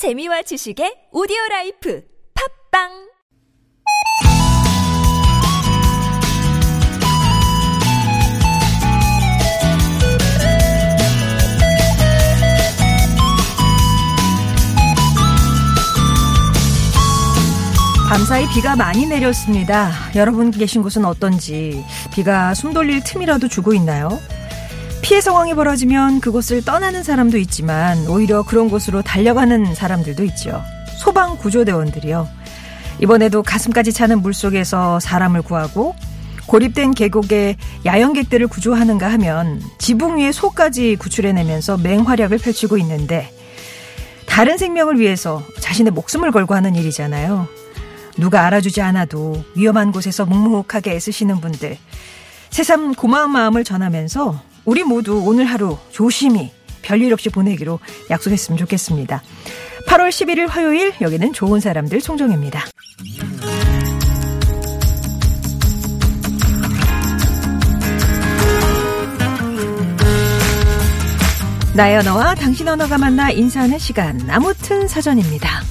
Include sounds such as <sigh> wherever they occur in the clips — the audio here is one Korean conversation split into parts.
재미와 지식의 오디오 life 팝빵 밤사이 비가 많이 내렸습니다. 여러분 계신 곳은 어떤지 비가 숨 돌릴 틈이라도 주고 있나요? 피해 상황이 벌어지면 그곳을 떠나는 사람도 있지만 오히려 그런 곳으로 달려가는 사람들도 있죠. 소방 구조대원들이요. 이번에도 가슴까지 차는 물속에서 사람을 구하고 고립된 계곡에 야영객들을 구조하는가 하면 지붕 위에 소까지 구출해내면서 맹활약을 펼치고 있는데 다른 생명을 위해서 자신의 목숨을 걸고 하는 일이잖아요. 누가 알아주지 않아도 위험한 곳에서 묵묵하게 애쓰시는 분들 새삼 고마운 마음을 전하면서 우리 모두 오늘 하루 조심히 별일 없이 보내기로 약속했으면 좋겠습니다. 8월 11일 화요일 여기는 좋은 사람들 송정입니다. 나의 언어와 당신 언어가 만나 인사하는 시간 아무튼 사전입니다.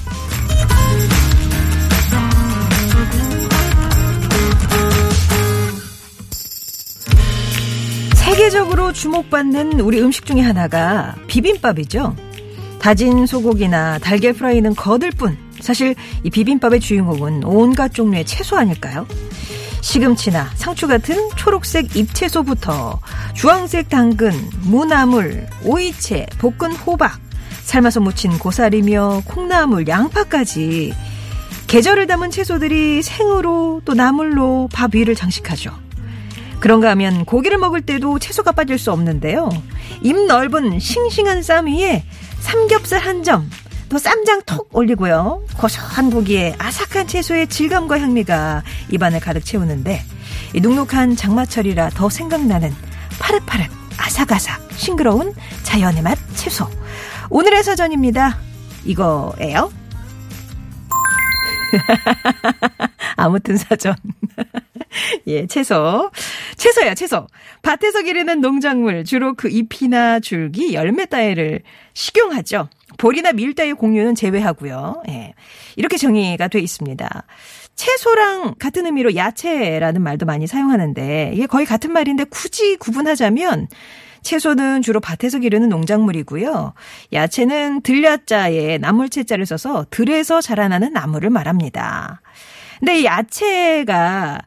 세계적으로 주목받는 우리 음식 중에 하나가 비빔밥이죠. 다진 소고기나 달걀 프라이는 거들 뿐. 사실 이 비빔밥의 주인공은 온갖 종류의 채소 아닐까요? 시금치나 상추 같은 초록색 잎채소부터 주황색 당근, 무나물, 오이채, 볶은 호박, 삶아서 무친 고사리며 콩나물, 양파까지 계절을 담은 채소들이 생으로 또 나물로 밥 위를 장식하죠. 그런가 하면 고기를 먹을 때도 채소가 빠질 수 없는데요. 입 넓은 싱싱한 쌈 위에 삼겹살 한 점, 또 쌈장 톡 올리고요. 고소한 고기에 아삭한 채소의 질감과 향미가 입안을 가득 채우는데 이 눅눅한 장마철이라 더 생각나는 파릇파릇 아삭아삭 싱그러운 자연의 맛 채소. 오늘의 사전입니다. 이거예요. <laughs> 아무튼 사전. <laughs> 예, 채소. 채소야, 채소. 밭에서 기르는 농작물, 주로 그 잎이나 줄기, 열매 따위를 식용하죠. 볼이나 밀 따위 공유는 제외하고요. 예. 이렇게 정의가 돼 있습니다. 채소랑 같은 의미로 야채라는 말도 많이 사용하는데 이게 거의 같은 말인데 굳이 구분하자면 채소는 주로 밭에서 기르는 농작물이고요. 야채는 들야자에 나물채자를 써서 들에서 자라나는 나물을 말합니다. 근데 이 야채가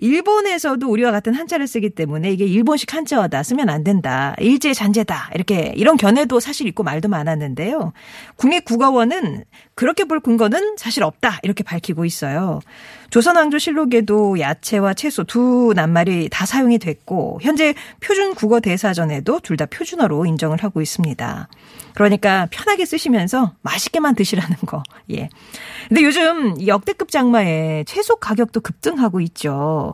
일본에서도 우리와 같은 한자를 쓰기 때문에 이게 일본식 한자어다 쓰면 안 된다. 일제 잔재다. 이렇게 이런 견해도 사실 있고 말도 많았는데요. 국립국어원은 그렇게 볼 근거는 사실 없다. 이렇게 밝히고 있어요. 조선왕조실록에도 야채와 채소 두 낱말이 다 사용이 됐고 현재 표준 국어 대사전에도 둘 다 표준어로 인정을 하고 있습니다. 그러니까 편하게 쓰시면서 맛있게만 드시라는 거. 예. 근데 요즘 역대급 장마에 채소 가격도 급등하고 있죠.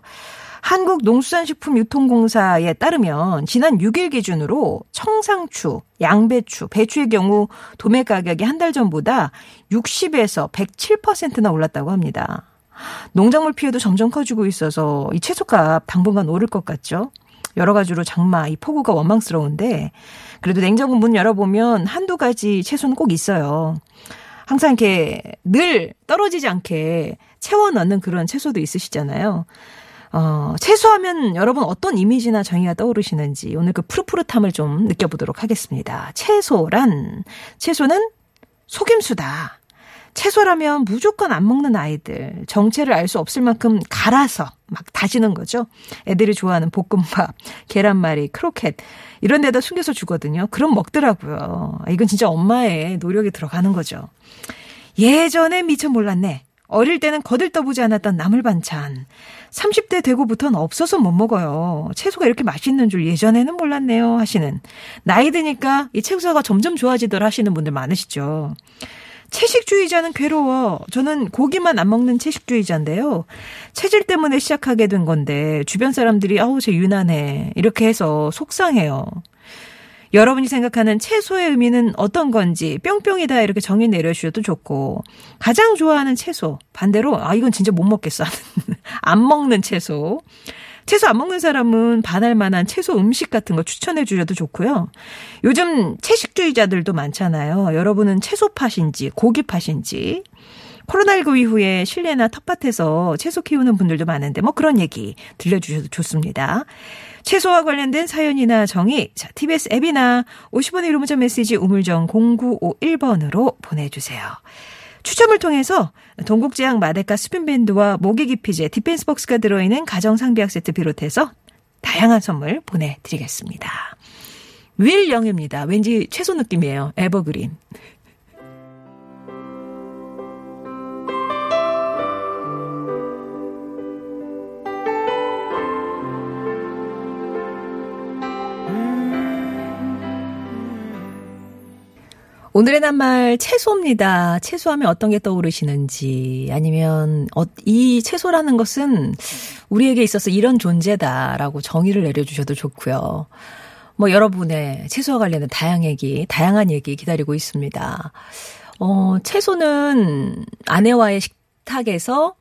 한국농수산식품유통공사에 따르면 지난 6일 기준으로 청상추, 양배추, 배추의 경우 도매 가격이 한 달 전보다 60에서 107%나 올랐다고 합니다. 농작물 피해도 점점 커지고 있어서 이 채소값 당분간 오를 것 같죠? 여러 가지로 장마 이 폭우가 원망스러운데 그래도 냉장고 문 열어보면 한두 가지 채소는 꼭 있어요. 항상 이렇게 늘 떨어지지 않게 채워 넣는 그런 채소도 있으시잖아요. 어, 채소하면 여러분 어떤 이미지나 정의가 떠오르시는지 오늘 그 푸릇푸릇함을 좀 느껴보도록 하겠습니다. 채소란, 채소는 속임수다. 채소라면 무조건 안 먹는 아이들, 정체를 알 수 없을 만큼 갈아서 막 다지는 거죠. 애들이 좋아하는 볶음밥, 계란말이, 크로켓 이런 데다 숨겨서 주거든요. 그럼 먹더라고요. 이건 진짜 엄마의 노력이 들어가는 거죠. 예전에 미처 몰랐네. 어릴 때는 거들떠보지 않았던 나물 반찬. 30대 되고부터는 없어서 못 먹어요. 채소가 이렇게 맛있는 줄 예전에는 몰랐네요. 하시는. 나이 드니까 이 채소가 점점 좋아지더라 하시는 분들 많으시죠. 채식주의자는 괴로워. 저는 고기만 안 먹는 채식주의자인데요. 체질 때문에 시작하게 된 건데 주변 사람들이 아우 쟤 유난해 이렇게 해서 속상해요. 여러분이 생각하는 채소의 의미는 어떤 건지 뿅뿅이다 이렇게 정의 내려주셔도 좋고 가장 좋아하는 채소 반대로 아 이건 진짜 못 먹겠어 <laughs> 안 먹는 채소 채소 안 먹는 사람은 반할 만한 채소 음식 같은 거 추천해 주셔도 좋고요. 요즘 채식주의자들도 많잖아요. 여러분은 채소팥인지 고기팥인지 코로나19 이후에 실내나 텃밭에서 채소 키우는 분들도 많은데 뭐 그런 얘기 들려주셔도 좋습니다. 채소와 관련된 사연이나 정의, 자, TBS 앱이나 50원의 유료 문자 메시지 우물정 0951번으로 보내주세요. 추첨을 통해서 동국제약 마데카 스핀밴드와 모기기피제 디펜스박스가 들어있는 가정상비약 세트 비롯해서 다양한 선물 보내드리겠습니다. 윌영입니다. 왠지 채소 느낌이에요. 에버그린. 오늘의 낱말 채소입니다. 채소하면 어떤 게 떠오르시는지 아니면 어, 이 채소라는 것은 우리에게 있어서 이런 존재다라고 정의를 내려주셔도 좋고요. 뭐 여러분의 채소와 관련된 다양 얘기, 다양한 얘기 기다리고 있습니다. 어, 채소는 아내와의 식탁에서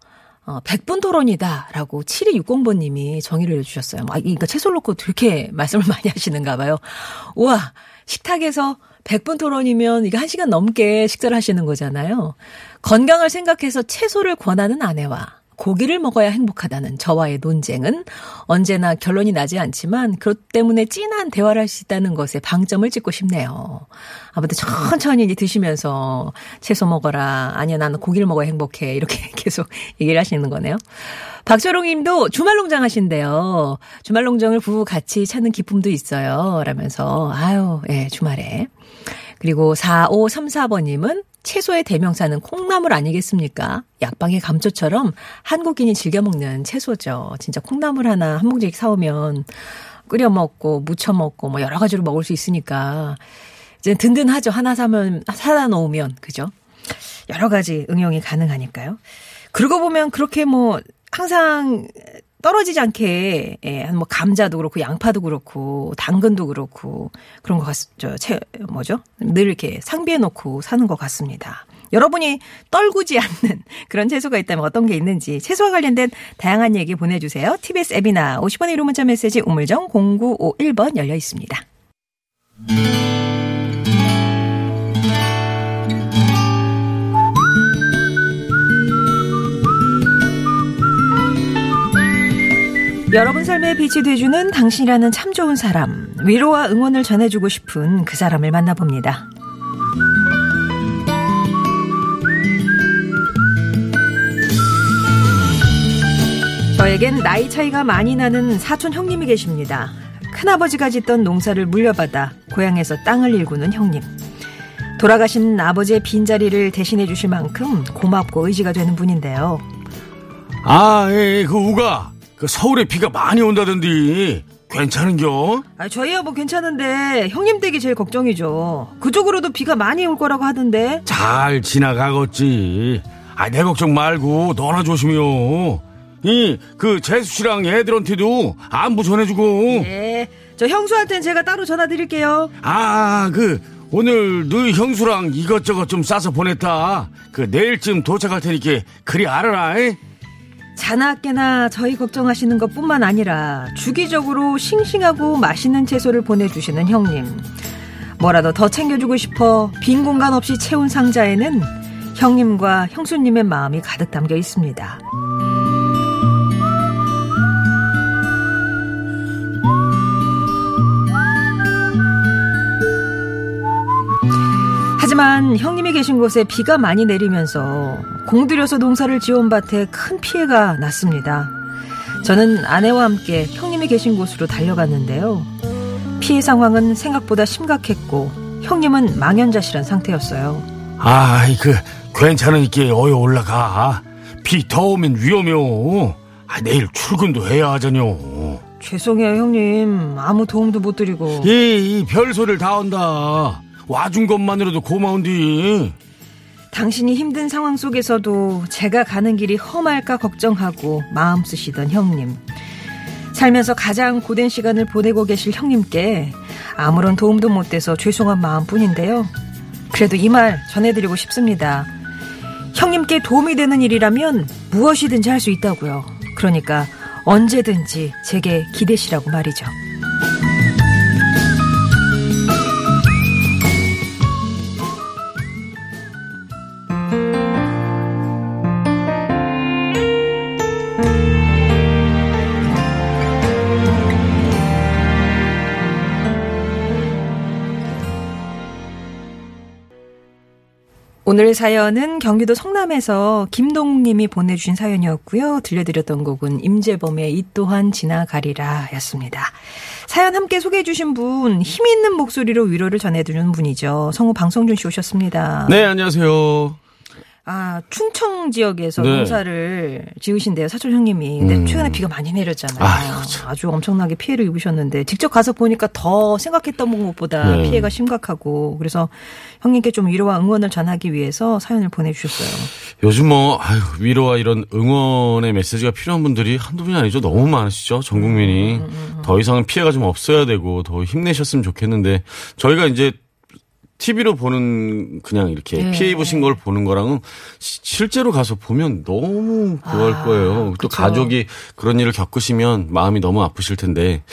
어, 100분 토론이다라고 7260번님이 정의를 해주셨어요. 아, 그러니까 채소를 놓고 그렇게 <laughs> 말씀을 많이 하시는가 봐요. 우와, 식탁에서 100분 토론이면 이게 1시간 넘게 식사를 하시는 거잖아요. 건강을 생각해서 채소를 권하는 아내와 고기를 먹어야 행복하다는 저와의 논쟁은 언제나 결론이 나지 않지만 그것 때문에 진한 대화를 할 수 있다는 것에 방점을 찍고 싶네요. 아무튼 천천히 드시면서 채소 먹어라. 아니야 나는 고기를 먹어야 행복해. 이렇게 <laughs> 계속 얘기를 하시는 거네요. 박철홍 님도 주말 농장 하신대요. 주말 농장을 부부 같이 찾는 기쁨도 있어요. 라면서 아유, 예, 주말에. 그리고 4534번님은 채소의 대명사는 콩나물 아니겠습니까? 약방의 감초처럼 한국인이 즐겨 먹는 채소죠. 진짜 콩나물 하나 한 봉지씩 사오면 끓여 먹고 무쳐 먹고 뭐 여러 가지로 먹을 수 있으니까 이제 든든하죠. 하나 사면 사다 놓으면 그죠? 여러 가지 응용이 가능하니까요. 그러고 보면 그렇게 뭐 항상 떨어지지 않게 예, 뭐 감자도 그렇고 양파도 그렇고 당근도 그렇고 그런 것 같죠. 채 뭐죠? 늘 이렇게 상비해 놓고 사는 것 같습니다. 여러분이 떨구지 않는 <laughs> 그런 채소가 있다면 어떤 게 있는지 채소와 관련된 다양한 얘기 보내주세요. TBS 앱이나 50번의 1호 문자 메시지 우물정 0951번 열려 있습니다. 여러분 삶에 빛이 돼주는 당신이라는 참 좋은 사람, 위로와 응원을 전해주고 싶은 그 사람을 만나봅니다. 저에겐 나이 차이가 많이 나는 사촌 형님이 계십니다. 큰아버지가 짓던 농사를 물려받아 고향에서 땅을 일구는 형님. 돌아가신 아버지의 빈자리를 대신해 주실 만큼 고맙고 의지가 되는 분인데요. 아, 예, 예 그 우가. 그 서울에 비가 많이 온다던디 괜찮은겨? 아, 저희야 뭐 괜찮은데 형님 댁이 제일 걱정이죠. 그쪽으로도 비가 많이 올 거라고 하던데. 잘 지나가겠지. 아, 내 걱정 말고 너나 조심해요. 이 그 재수 씨랑 애들한테도 안부 전해주고. 네, 저 형수한테는 제가 따로 전화 드릴게요. 아, 그 오늘 너희 형수랑 이것저것 좀 싸서 보냈다. 그 내일쯤 도착할 테니까 그리 알아라. 에? 자나깨나 저희 걱정하시는 것 뿐만 아니라 주기적으로 싱싱하고 맛있는 채소를 보내주시는 형님. 뭐라도 더 챙겨주고 싶어 빈 공간 없이 채운 상자에는 형님과 형수님의 마음이 가득 담겨 있습니다. 하지만 형님이 계신 곳에 비가 많이 내리면서 공들여서 농사를 지은 밭에 큰 피해가 났습니다. 저는 아내와 함께 형님이 계신 곳으로 달려갔는데요. 피해 상황은 생각보다 심각했고 형님은 망연자실한 상태였어요. 아이 그 괜찮으니까 어여 올라가. 비더 오면 위험해요. 아, 내일 출근도 해야 하잖요. 죄송해요 형님. 아무 도움도 못 드리고. 이, 이 별소리를 다 한다. 와준 것만으로도 고마운디. 당신이 힘든 상황 속에서도 제가 가는 길이 험할까 걱정하고 마음 쓰시던 형님. 살면서 가장 고된 시간을 보내고 계실 형님께 아무런 도움도 못 돼서 죄송한 마음 뿐인데요. 그래도 이 말 전해드리고 싶습니다. 형님께 도움이 되는 일이라면 무엇이든지 할 수 있다고요. 그러니까 언제든지 제게 기대시라고 말이죠. 오늘 사연은 경기도 성남에서 김동님이 보내주신 사연이었고요. 들려드렸던 곡은 임재범의 이 또한 지나가리라 였습니다. 사연 함께 소개해주신 분, 힘 있는 목소리로 위로를 전해주는 분이죠. 성우 방성준 씨 오셨습니다. 네, 안녕하세요. 아, 충청 지역에서 네. 농사를 지으신대요, 사촌 형님이. 근데 음. 최근에 비가 많이 내렸잖아요. 아이고, 참. 아주 엄청나게 피해를 입으셨는데, 직접 가서 보니까 더 생각했던 것보다 네. 피해가 심각하고, 그래서 형님께 좀 위로와 응원을 전하기 위해서 사연을 보내주셨어요. 요즘 뭐 아유, 위로와 이런 응원의 메시지가 필요한 분들이 한두 분이 아니죠. 너무 많으시죠. 전 국민이 더 이상은 피해가 좀 없어야 되고 더 힘내셨으면 좋겠는데 저희가 이제 TV로 보는 그냥 이렇게 네. 피해 입으신 걸 보는 거랑은 시- 실제로 가서 보면 너무 그럴 아, 거예요. 또 그쵸. 가족이 그런 일을 겪으시면 마음이 너무 아프실 텐데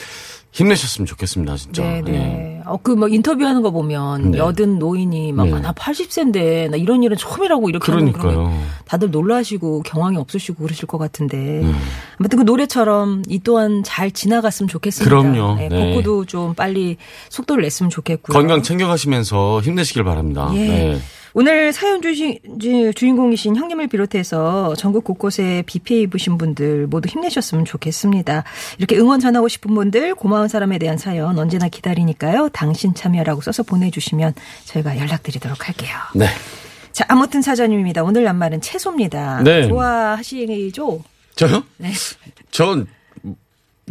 힘내셨으면 좋겠습니다, 진짜. 네네. 예. 어, 그 막 인터뷰하는 거 보면 네. 여든 노인이 막, 네. 아, 나 80세인데, 나 이런 일은 처음이라고 이렇게 게 그러니까요. 다들 놀라시고 경황이 없으시고 그러실 것 같은데. 음. 아무튼 그 노래처럼 이 또한 잘 지나갔으면 좋겠습니다. 그럼요. 네, 네. 복구도 좀 빨리 속도를 냈으면 좋겠고요. 건강 챙겨가시면서 힘내시길 바랍니다. 예. 네. 오늘 사연 주신 주- 주인공이신 형님을 비롯해서 전국 곳곳에 비 피해 입으신 분들 모두 힘내셨으면 좋겠습니다. 이렇게 응원 전하고 싶은 분들 고마운 사람에 대한 사연 언제나 기다리니까요. 당신 참여라고 써서 보내주시면 저희가 연락드리도록 할게요. 네. 자, 아무튼 사장님입니다. 오늘 낱말은 채소입니다. 네. 좋아하시죠? 저요? 네. 전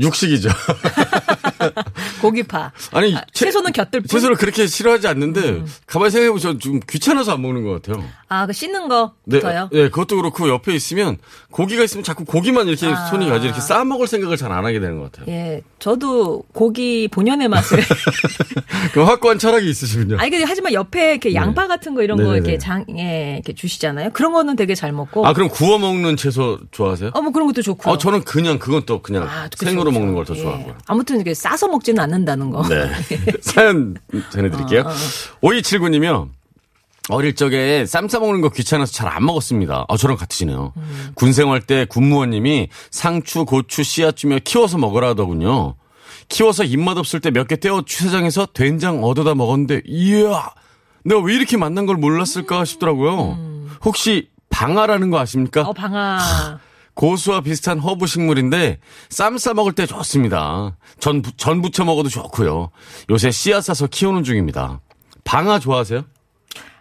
육식이죠. <laughs> 고기파. 아니 아, 채- 채소는 곁들 뿐. 채소를 그렇게 싫어하지 않는데 가만히 생각해보면 좀 귀찮아서 안 먹는 것 같아요. 아, 그 씻는 네, 거부터요? 네, 그것도 그렇고 옆에 있으면 고기가 있으면 자꾸 고기만 이렇게 아. 손이 가지 이렇게 싸 먹을 생각을 잘 안 하게 되는 것 같아요. 예, 저도 고기 본연의 맛을. <laughs> 그 확고한 철학이 있으시군요. 아니 근데 하지만 옆에 이렇게 양파 같은 거 이런 거 네. 네네네. 이렇게 장에 이렇게 주시잖아요. 그런 거는 되게 잘 먹고. 아 그럼 구워 먹는 채소 좋아하세요? 어, 뭐 그런 것도 좋고요. 어, 저는 그냥 그건 또 그냥 아, 그쵸, 생으로 그쵸. 먹는 걸더 예. 좋아하고요. 아무튼 이게 싸서 먹지는 않는다는 거. 네. <laughs> 사연 전해드릴게요. 어, 어. 5279님이요. 어릴 적에 쌈 싸먹는 거 귀찮아서 잘 안 먹었습니다. 아, 저랑 같으시네요. 군 생활 때 군무원님이 상추, 고추, 씨앗 주며 키워서 먹으라 하더군요. 키워서 입맛 없을 때 몇 개 떼어 주차장에서 된장 얻어다 먹었는데, 이야! 내가 왜 이렇게 맛난 걸 몰랐을까 싶더라고요. 혹시 방아라는 거 아십니까? 어, 방아. 고수와 비슷한 허브 식물인데 쌈 싸 먹을 때 좋습니다. 전, 부- 전 부쳐 먹어도 좋고요. 요새 씨앗 사서 키우는 중입니다. 방아 좋아하세요?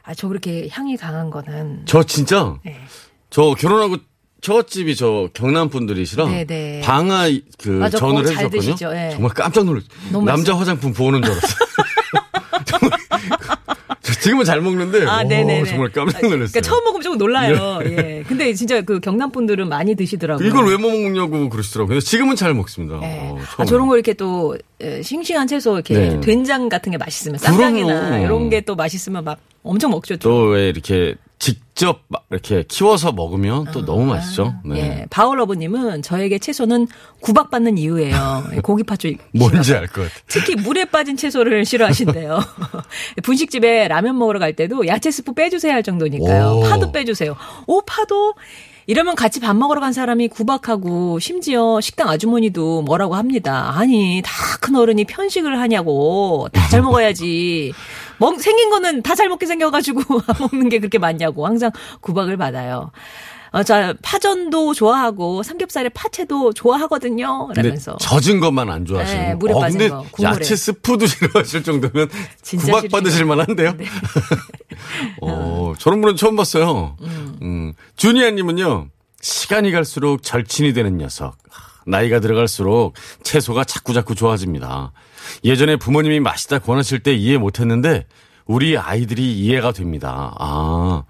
아, 저 그렇게 향이 강한 거는. 저 진짜 네. 저 결혼하고 처갓집이 저 경남 분들이시라 네네. 방아 이- 그 맞아, 전을 해주셨거든요. 예. 정말 깜짝 놀랐어요. 남자 화장품 부어놓은 줄 알았어요. 정말 <laughs> 저 지금은 잘 먹는데 아, 오, 네네. 정말 깜짝 놀랐어요. 그러니까 처음 먹으면 조금 놀라요. 예. 근데 진짜 그 경남 분들은 많이 드시더라고요. 이걸 왜 못 먹냐고 그러시더라고요. 지금은 잘 먹습니다. 예. 어, 아. 저런 거 이렇게 또 에, 싱싱한 채소 이렇게 네. 된장 같은 게 맛있으면 쌈장이나. 이런 게 또 맛있으면 막 엄청 먹죠. 또. 또왜 이렇게 직접 막 이렇게 키워서 먹으면 또 너무 맛있죠. 네. 예. 바울러브님은 저에게 채소는 구박받는 이유예요. <laughs> 고기파 쪽. 뭔지 알 것 같아. 특히 물에 빠진 채소를 싫어하신대요. <laughs> <laughs> 분식집에 라면 먹으러 갈 때도 야채 스프 빼주세요 할 정도니까요. 오. 파도 빼주세요. 오 파도 이러면 같이 밥 먹으러 간 사람이 구박하고 심지어 식당 아주머니도 뭐라고 합니다. 아니 다 큰 어른이 편식을 하냐고 다 잘 먹어야지. 먹 생긴 거는 다 잘 먹게 생겨가지고 <laughs> 안 먹는 게 그렇게 많냐고 항상 구박을 받아요. 어, 자 파전도 좋아하고 삼겹살에 파채도 좋아하거든요. 라면서. 젖은 것만 안 좋아하시는. 네, 물에 어, 빠진 거, 국물에. 야채 스프도 <laughs> 싫어하실 정도면 진짜 구박. 받으실 만한데요. 네. <laughs> 어, 저런 분은 처음 봤어요. 음. 주니아 님은요 시간이 갈수록 절친이 되는 녀석. 나이가 들어갈수록 채소가 자꾸자꾸 좋아집니다. 예전에 부모님이 맛있다 권하실 때 이해 못했는데 우리 아이들이 이해가 됩니다. 아,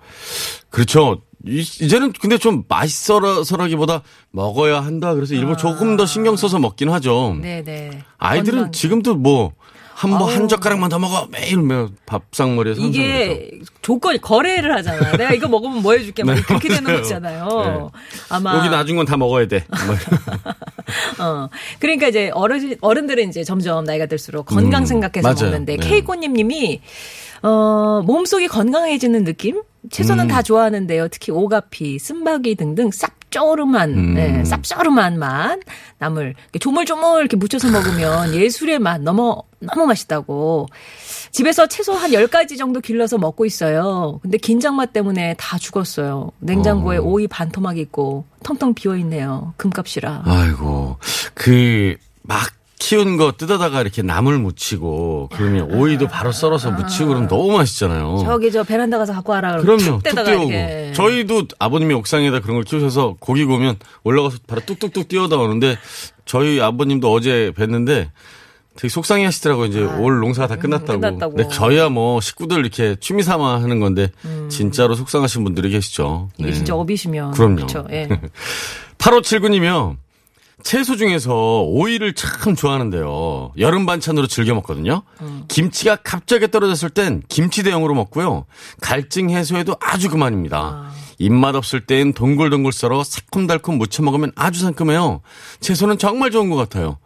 그렇죠. 이- 이제는 근데 좀 맛있어서라기보다 먹어야 한다. 그래서 일부 조금 더 신경 써서 먹긴 하죠. 네네. 아이들은 건강. 지금도 뭐 한번 한. 젓가락만 더 먹어 매일 매 밥상머리에 선선해서. 이게 조건이 거래를 하잖아. 내가 이거 먹으면 뭐 해줄게. 막 네, 그렇게 되는 맞아요. 거잖아요. 아마 여기 나중 건다 먹어야 돼. <laughs> 뭐 어. 그러니까 이제 어른, 어른들은 이제 점점 나이가 들수록 건강 음, 생각해서 맞아요. 먹는데 네. 케이코님님이 어, 몸속이 건강해지는 느낌? 채소는 음. 다 좋아하는데요. 특히 오가피, 쓴바기 등등 쌉조름한, 음. 네, 쌉조름한 맛, 나물, 조물조물 이렇게 묻혀서 먹으면 예술의 맛, 너무, 너무 맛있다고. 집에서 채소 한 10가지 정도 길러서 먹고 있어요. 근데 긴장 맛 때문에 다 죽었어요. 냉장고에 어. 오이 반토막 있고 텅텅 비어 있네요. 금값이라. 아이고 그 막 키운 거 뜯어다가 이렇게 나물 묻히고 그러면 오이도 바로 썰어서 묻히고 그러면 너무 맛있잖아요. 저기 저 베란다 가서 갖고 와라 그럼요. 툭뚝 띄우고. 이렇게. 저희도 아버님이 옥상에다 그런 걸 키우셔서 고기 구우면 올라가서 바로 뚝뚝뚝 뛰어다 오는데 저희 아버님도 어제 뵀는데 되게 속상해 하시더라고요. 이제 올 농사가 다 끝났다고. 아, 끝났다고. 근데 저희야 뭐 식구들 이렇게 취미 삼아 하는 건데 진짜로 속상하신 분들이 계시죠. 음. 이게 네. 진짜 업이시면 그럼요. 그렇죠. 예. <laughs> 8579님이요. 채소 중에서 오이를 참 좋아하는데요. 여름 반찬으로 즐겨 먹거든요. 음. 김치가 갑자기 떨어졌을 땐 김치 대용으로 먹고요. 갈증 해소에도 아주 그만입니다. 아. 입맛 없을 땐 동글동글 썰어 새콤달콤 무쳐 먹으면 아주 상큼해요. 채소는 정말 좋은 것 같아요.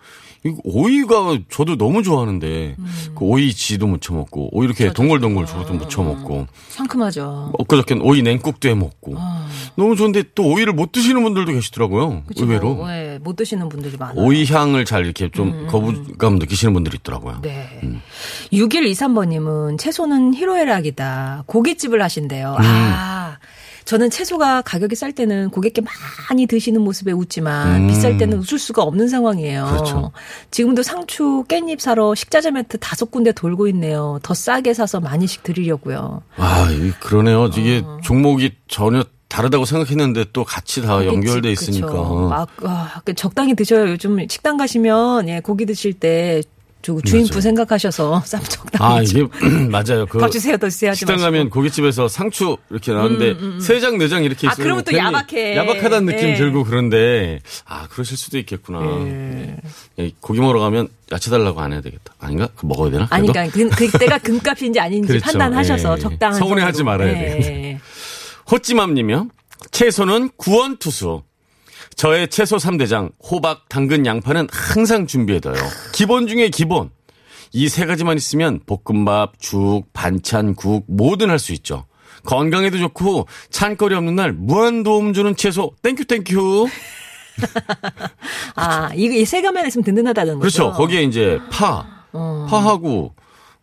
오이가 저도 너무 좋아하는데 그 오이 지도 무쳐 먹고 오이 이렇게 동글동글 저것도 무쳐 먹고 상큼하죠. 엊그저께는 오이 냉국도 해 먹고 아. 너무 좋은데 또 오이를 못 드시는 분들도 계시더라고요. 그치, 의외로. 뭐, 예, 못 드시는 분들이 많아요. 오이 향을 잘 이렇게 좀 거부감 느끼시는 분들이 있더라고요. 네. 6123번님은 채소는 희로애락이다. 고깃집을 하신대요. 아. 저는 채소가 가격이 쌀 때는 고객께 많이 드시는 모습에 웃지만 음. 비쌀 때는 웃을 수가 없는 상황이에요. 그렇죠. 지금도 상추, 깻잎 사러 식자재 매트 다섯 군데 돌고 있네요. 더 싸게 사서 많이씩 드리려고요. 아, 이 그러네요. 이게 어. 종목이 전혀 다르다고 생각했는데 또 같이 다 연결돼 있으니까. 그쵸. 막, 아, 그 적당히 드셔요. 요즘 식당 가시면 예, 고기 드실 때 주- 주인분 맞아요. 생각하셔서 <laughs> 쌈 적당히 아, 좀 이게 맞아요. 그 밥 주세요, 더 주세요 하지 식당 마시고. 음, 가면 고깃집에서 상추 이렇게 나오는데 세장 네 장 이렇게 아. 그러면 또 야박해. 야박하다는 느낌 예. 들고 그런데 아 그러실 수도 있겠구나. 예. 예, 고기 먹으러 가면 야채 달라고 안 해야 되겠다. 아닌가? 그 먹어야 되나? 아니? 그러니까 그, 그때가 금값인지 아닌지 그렇죠. 판단하셔서 예. 적당한 서운해하지. 말아야 예. 돼요. <laughs> 호찌맘님이요. 채소는 구원투수. 저의 채소 3대장 호박, 당근, 양파는 항상 준비해둬요. 기본 중에 기본. 이 세 가지만 있으면 볶음밥, 죽, 반찬, 국 뭐든 할 수 있죠. 건강에도 좋고 찬거리 없는 날 무한 도움 주는 채소 thank you thank you. <laughs> 아, 이거 이 세 가만 있으면 든든하다는 그렇죠. 거죠. 거기에 이제 파, 어. 파하고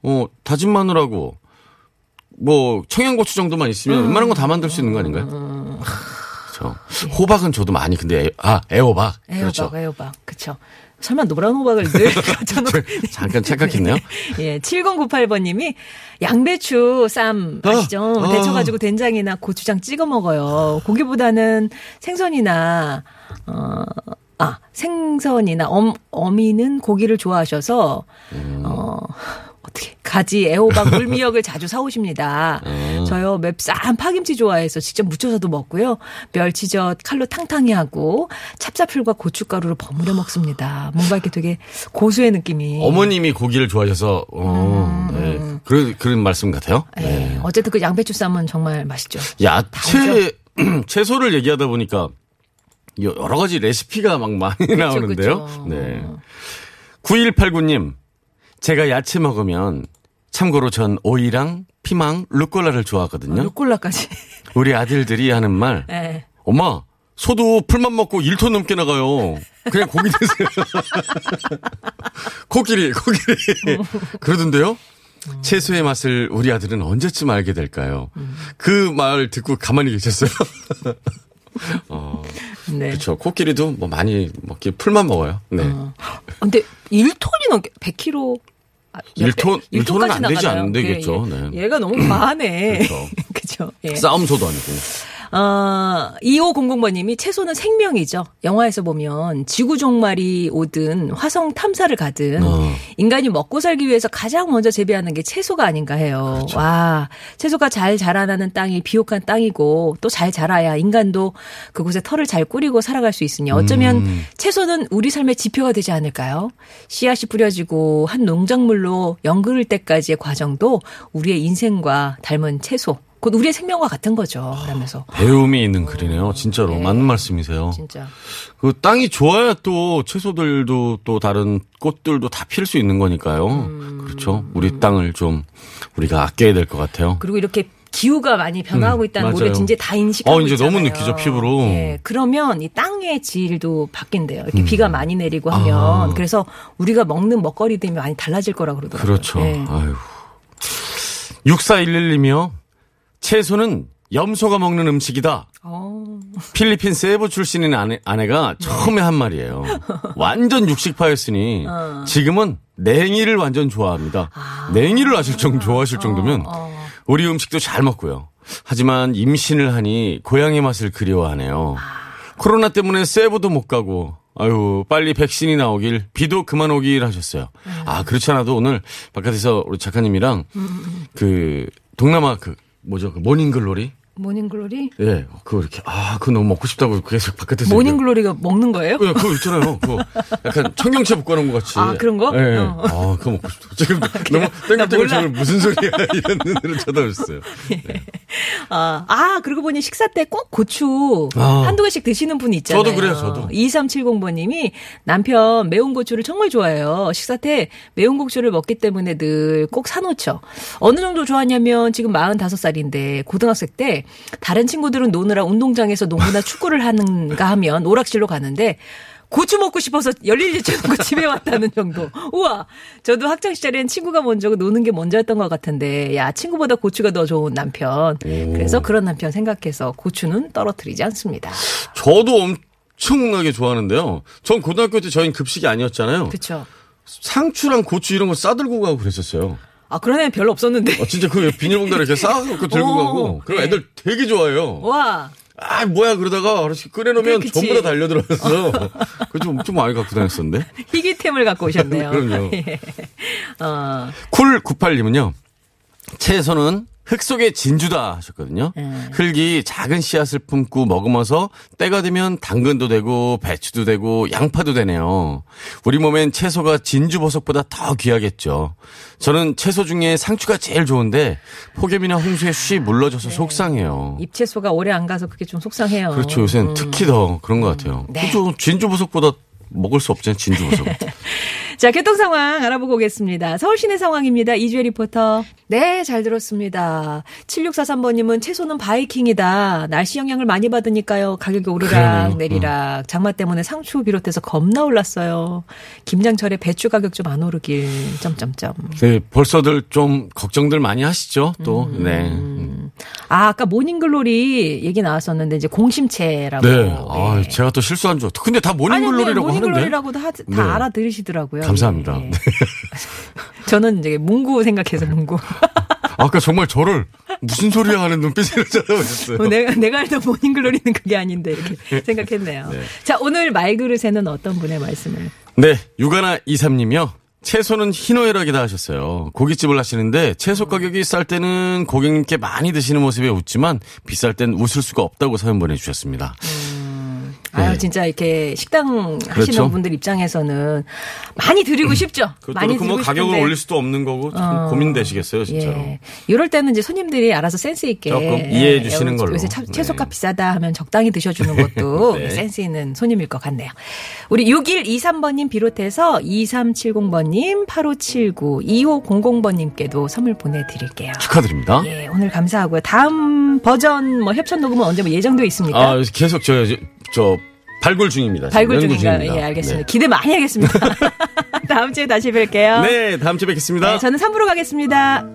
어 다진 마늘하고 뭐 청양고추 정도만 있으면 음. 웬만한 거 다 만들 수 있는 거 아닌가요? 그렇죠. 호박은 저도 많이 근데 애, 아 애호박 애호박, 그렇죠. 애호박. 그렇죠. 설마 노란 호박을 늘 <laughs> 갖춰놓고. 잠깐 착각했네요. <laughs> 예, 7098번님이 양배추 쌈 아시죠? 어, 어. 데쳐가지고 된장이나 고추장 찍어 먹어요. 고기보다는 생선이나 어, 아 생선이나 엄 어미는 고기를 좋아하셔서 음. 어. 가지 애호박 물미역을 <laughs> 자주 사오십니다. 음. 저요 맵싼 파김치 좋아해서 직접 무쳐서도 먹고요. 멸치젓 칼로 탕탕이 하고 찹쌀풀과 고춧가루로 버무려 먹습니다. 뭔가 이렇게 되게 고수의 느낌이. 어머님이 고기를 좋아하셔서 어, 네. 그런 그런 말씀 같아요. 예, 네. 어쨌든 그 양배추 쌈은 정말 맛있죠. 야채 <clears throat> 채소를 얘기하다 보니까 여러 가지 레시피가 막 많이 나오는데요. 그쵸. 네. 9189님, 제가 야채 먹으면 참고로 전 오이랑 피망, 루꼴라를 좋아하거든요. 루꼴라까지. <laughs> 우리 아들들이 하는 말, 예. 엄마, 소도 풀만 먹고 1톤 넘게 나가요. 그냥 고기 드세요. <laughs> 코끼리, 코끼리. <laughs> 그러던데요? 채소의 맛을 우리 아들은 언제쯤 알게 될까요? 그말 듣고 가만히 계셨어요. 어, 네. 그렇죠. 코끼리도 뭐 많이 먹기 풀만 먹어요. 네. 어. 근데 1톤이 넘게 100kg. 아, 일 톤? 일일 톤은 톤까지 안 되지 나가나요? 안 되겠죠. 예, 예. 네. 얘가 너무 과하네. 그렇죠. <laughs> 그죠. 예. 싸움소도 아니고. 어, 2500번님이 채소는 생명이죠. 영화에서 보면 지구 종말이 오든 화성 탐사를 가든 어. 인간이 먹고 살기 위해서 가장 먼저 재배하는 게 채소가 아닌가 해요. 그렇죠. 와, 채소가 잘 자라나는 땅이 비옥한 땅이고 또 잘 자라야 인간도 그곳에 털을 잘 꾸리고 살아갈 수 있으니 어쩌면 음. 채소는 우리 삶의 지표가 되지 않을까요? 씨앗이 뿌려지고 한 농작물로 연그를 때까지의 과정도 우리의 인생과 닮은 채소, 곧 우리의 생명과 같은 거죠. 라면서. 배움이 있는 글이네요. 진짜로 네. 맞는 말씀이세요. 진짜. 그 땅이 좋아야 또 채소들도 또 다른 꽃들도 다필수 있는 거니까요. 음. 그렇죠. 우리 땅을 좀 우리가 아껴야 될 것 같아요. 그리고 이렇게 기후가 많이 변화하고 음, 있다는 맞아요. 걸 이제 다 인식하고 어, 이제 있잖아요. 너무 느끼죠, 피부로. 예, 그러면 이 땅의 질도 바뀐대요. 이렇게 비가 많이 내리고 하면 아. 그래서 우리가 먹는 먹거리들이 많이 달라질 거라 그러더라고요. 그렇죠. 예. 아유. 6411님이요. 채소는 염소가 먹는 음식이다. 어. 필리핀 세부 출신인 아내, 아내가 처음에 한 말이에요. 완전 육식파였으니 어. 지금은 냉이를 완전 좋아합니다. 냉이를 아실 정도 좋아하실 정도면 어. 우리 음식도 잘 먹고요. 하지만 임신을 하니 고향의 맛을 그리워하네요. 코로나 때문에 세부도 못 가고 아유 빨리 백신이 나오길 비도 그만 오길 하셨어요. 아 그렇지 않아도 오늘 바깥에서 우리 작가님이랑 그 동남아 그 뭐죠? 그 모닝글로리 모닝글로리? 예, 그거 이렇게, 아, 그거 너무 먹고 싶다고 계속 바깥에서. morning glory가 먹는 거예요? 예, 그거 있잖아요. 그거 약간 청경채 볶아 놓은 것 같이. 아, 그런 거? 예. 어. 아, 그거 먹고 싶다. 지금 <laughs> 너무 땡글땡글. 저를 무슨 소리야. 이런 눈으로 쳐다보셨어요. <laughs> 아, 아, 그러고 보니 식사 때 꼭 고추 아. 한두 개씩 드시는 분이 있잖아요. 저도 그래요, 저도. 2370번님이 남편 매운 고추를 정말 좋아해요. 식사 때 매운 고추를 먹기 때문에 늘 꼭 사놓죠. 어느 정도 좋아하냐면 지금 45살인데 고등학생 때 다른 친구들은 노느라 운동장에서 농구나 축구를 하는가 하면 오락실로 가는데 고추 먹고 싶어서 열일 제쳐놓고 <laughs> 집에 왔다는 정도. 우와. 저도 학창 시절엔 친구가 먼저고 노는 게 먼저였던 것 같은데, 야, 친구보다 고추가 더 좋은 남편. 그래서 그런 남편 생각해서 고추는 떨어뜨리지 않습니다. 저도 엄청나게 좋아하는데요. 전 고등학교 때 저희는 급식이 아니었잖아요. 그쵸. 상추랑 고추 이런 거 싸들고 가고 그랬었어요. 아, 그런 애는 별로 없었는데. 어, 진짜 그 비닐봉다를 이렇게 싸갖고 들고 오, 가고. 그럼 네. 애들 되게 좋아해요. 와. 아, 뭐야, 그러다가 이렇게 꺼내놓으면 그치. 전부 다 달려들어서. <laughs> 그거 좀 엄청 많이 갖고 다녔었는데. 희귀템을 갖고 오셨네요. <laughs> 그럼요. <laughs> 예. 어, 쿨98님은요, 채소는 흙 속의 진주다 하셨거든요. 음. 흙이 작은 씨앗을 품고 머금어서 때가 되면 당근도 되고 배추도 되고 양파도 되네요. 우리 몸엔 채소가 진주버섯보다 더 귀하겠죠. 저는 채소 중에 상추가 제일 좋은데 폭염이나 홍수에 쉬 물러져서 속상해요. 입채소가 오래 안 가서 그게 좀 속상해요. 그렇죠. 요새는 특히 더 그런 것 같아요. 네. 그죠. 진주버섯보다 먹을 수 없잖아요. 진주 버섯. <laughs> 자, 교통 상황 알아보고 오겠습니다. 서울 시내 상황입니다. 이주혜 리포터. 네, 잘 들었습니다. 7643번님은 채소는 바이킹이다. 날씨 영향을 많이 받으니까요. 가격이 오르락 그러네요. 내리락. 장마 때문에 상추 비롯해서 겁나 올랐어요. 김장철에 배추 가격 좀 안 오르길. 점점점. 네, 벌써들 좀 걱정들 많이 하시죠. 또 네. 아, 아까 morning glory 얘기 나왔었는데 이제 공심채라고. 네. 아, 제가 또 실수한 줄. 근데 다 모닝글로리라고 하는데. 모닝글로리라고도 하- 다 네. 알아들으시더라고요. 감사합니다. 예. <laughs> 저는 이제 문구 생각해서 문구. <laughs> 아까 정말 저를 무슨 소리야 하는 눈빛으로 쳐다보셨어요. 어, 내가 내가 알던 모닝글로리는 그게 아닌데 이렇게 생각했네요. 자 오늘 말그릇에는 어떤 분의 말씀을? 네, 유가나 이삼님이요. 채소는 희노애락이다 하셨어요. 고깃집을 하시는데 채소 가격이 쌀 때는 고객님께 많이 드시는 모습에 웃지만 비쌀 땐 웃을 수가 없다고 사연 보내주셨습니다. 아유 네. 진짜 이렇게 식당 하시는 그렇죠. 분들 입장에서는 많이 드리고 싶죠. 그것도 많이 뭐 드리고 가격을 싶은데. 올릴 수도 없는 거고 참 고민되시겠어요, 진짜로. 예. 이럴 때는 이제 손님들이 알아서 센스 있게 조금 예, 이해해 주시는 요새 걸로. 차- 네. 채소값 비싸다 하면 적당히 드셔주는 것도 <laughs> 네. 센스 있는 손님일 것 같네요. 우리 6123번님 비롯해서 2370번님, 8579, 2500번님께도 선물 보내드릴게요. 축하드립니다. 예, 오늘 감사하고요. 다음 버전 뭐 협찬 녹음은 언제 뭐 예정되어 있습니까? 아, 계속 저, 저, 저 발굴 중입니다. 발굴? 중입니다. 예, 알겠습니다. 네. 기대 많이 하겠습니다. <laughs> 다음 주에 다시 뵐게요. 네, 다음 주에 뵙겠습니다. 네, 저는 3부로 가겠습니다.